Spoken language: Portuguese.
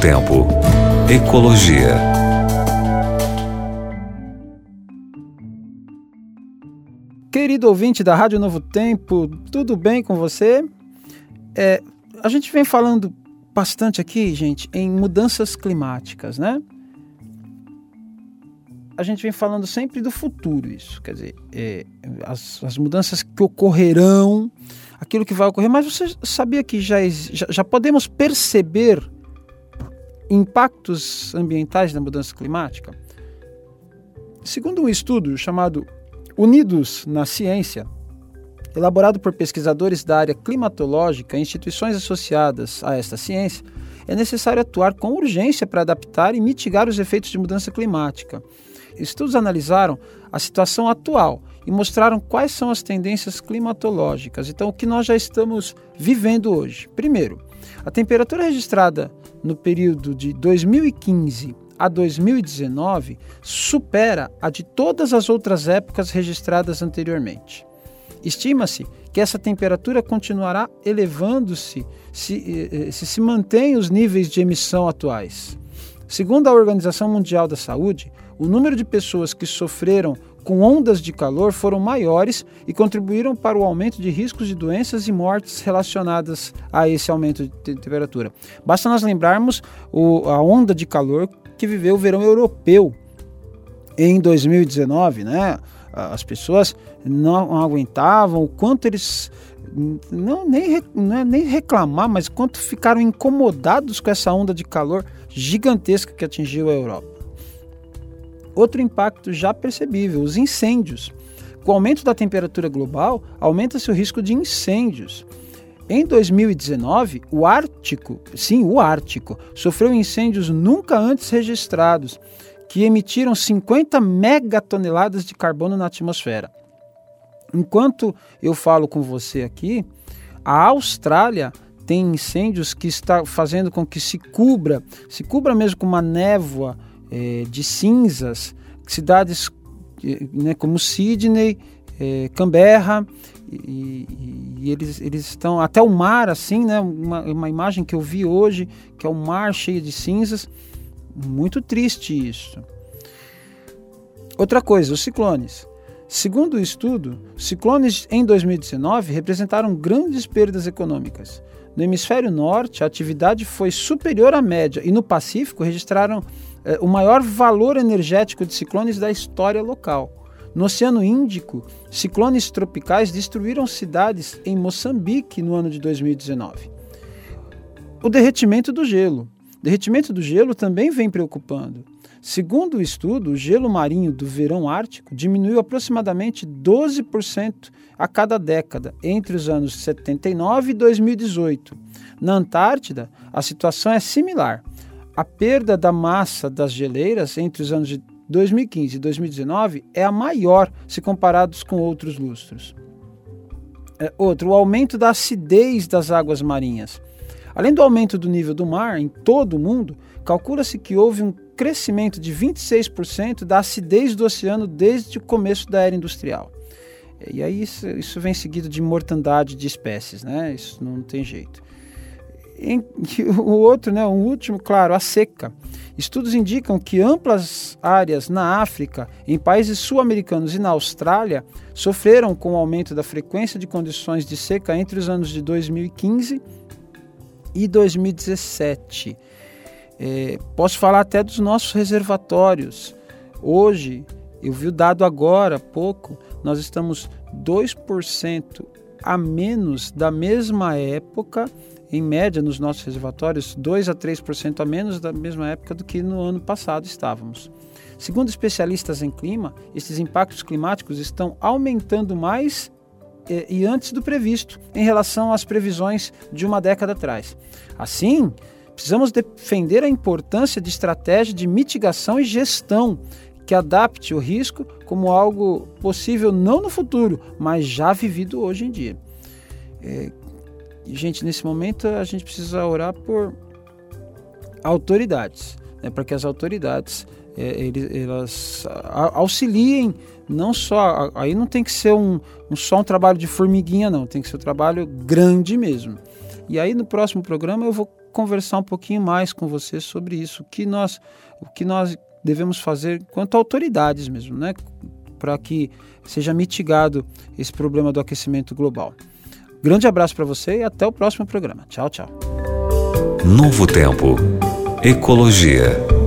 Tempo. Ecologia. Querido ouvinte da Rádio Novo Tempo, tudo bem com você? É, a gente vem falando bastante aqui, gente, em mudanças climáticas, né? A gente vem falando sempre do futuro, isso, quer dizer, é, as, as, mudanças que ocorrerão, aquilo que vai ocorrer, mas você sabia que já, já, já podemos perceber impactos ambientais da mudança climática? Segundo um estudo chamado Unidos na Ciência, elaborado por pesquisadores da área climatológica e instituições associadas a esta ciência, é necessário atuar com urgência para adaptar e mitigar os efeitos de mudança climática. Estudos analisaram a situação atual e mostraram quais são as tendências climatológicas. Então, o que nós já estamos vivendo hoje. Primeiro, a temperatura registrada no período de 2015 a 2019 supera a de todas as outras épocas registradas anteriormente. Estima-se que essa temperatura continuará elevando-se se, eh, eh, se se mantém os níveis de emissão atuais. Segundo a Organização Mundial da Saúde, o número de pessoas que sofreram com ondas de calor foram maiores e contribuíram para o aumento de riscos de doenças e mortes relacionadas a esse aumento de temperatura. Basta nós lembrarmos o, a onda de calor que viveu o verão europeu em 2019, né? As pessoas não aguentavam o quanto eles não nem, não é nem reclamar, mas quanto ficaram incomodados com essa onda de calor gigantesca que atingiu a Europa. Outro impacto já percebível, os incêndios. Com o aumento da temperatura global, aumenta-se o risco de incêndios. Em 2019, o Ártico, sim, o Ártico, sofreu incêndios nunca antes registrados, que emitiram 50 megatoneladas de carbono na atmosfera. Enquanto eu falo com você aqui, a Austrália tem incêndios que está fazendo com que se cubra, se cubra mesmo com uma névoa é, de cinzas, cidades eh, né, como Sydney, é, Canberra, e, e, eles, eles estão até o mar assim, né? Uma, uma imagem que eu vi hoje, que é o um mar cheio de cinzas, muito triste isso. Outra coisa, os ciclones. Segundo o estudo, ciclones em 2019 representaram grandes perdas econômicas. No hemisfério norte, a atividade foi superior à média e no Pacífico registraram é, o maior valor energético de ciclones da história local. No Oceano Índico, ciclones tropicais destruíram cidades em Moçambique no ano de 2019. O derretimento do gelo. O derretimento do gelo também vem preocupando. Segundo o estudo, o gelo marinho do verão ártico diminuiu aproximadamente 12% a cada década entre os anos 79 e 2018. Na Antártida, a situação é similar. A perda da massa das geleiras entre os anos de 2015 e 2019 é a maior se comparados com outros lustros. É, outro, o aumento da acidez das águas marinhas. Além do aumento do nível do mar em todo o mundo, calcula-se que houve um crescimento de 26% da acidez do oceano desde o começo da era industrial. E aí isso, isso vem seguido de mortandade de espécies, né? Isso não tem jeito. Em, o outro, né, o último, claro, a seca. Estudos indicam que amplas áreas na África, em países sul-americanos e na Austrália sofreram com o aumento da frequência de condições de seca entre os anos de 2015 e 2017. É, posso falar até dos nossos reservatórios. Hoje, eu vi o dado agora, pouco, nós estamos 2% a menos da mesma época em média, nos nossos reservatórios, 2 a 3% a menos da mesma época do que no ano passado estávamos. Segundo especialistas em clima, esses impactos climáticos estão aumentando mais e, e antes do previsto em relação às previsões de uma década atrás. Assim, precisamos defender a importância de estratégia de mitigação e gestão que adapte o risco como algo possível não no futuro, mas já vivido hoje em dia. É, gente, nesse momento a gente precisa orar por autoridades, né, para que as autoridades é, eles, elas auxiliem não só aí não tem que ser um, um, só um trabalho de formiguinha não tem que ser um trabalho grande mesmo e aí no próximo programa eu vou conversar um pouquinho mais com você sobre isso, o que nós, o que nós devemos fazer quanto autoridades mesmo, né? Para que seja mitigado esse problema do aquecimento global. Grande abraço para você e até o próximo programa. Tchau, tchau. Novo Tempo. Ecologia.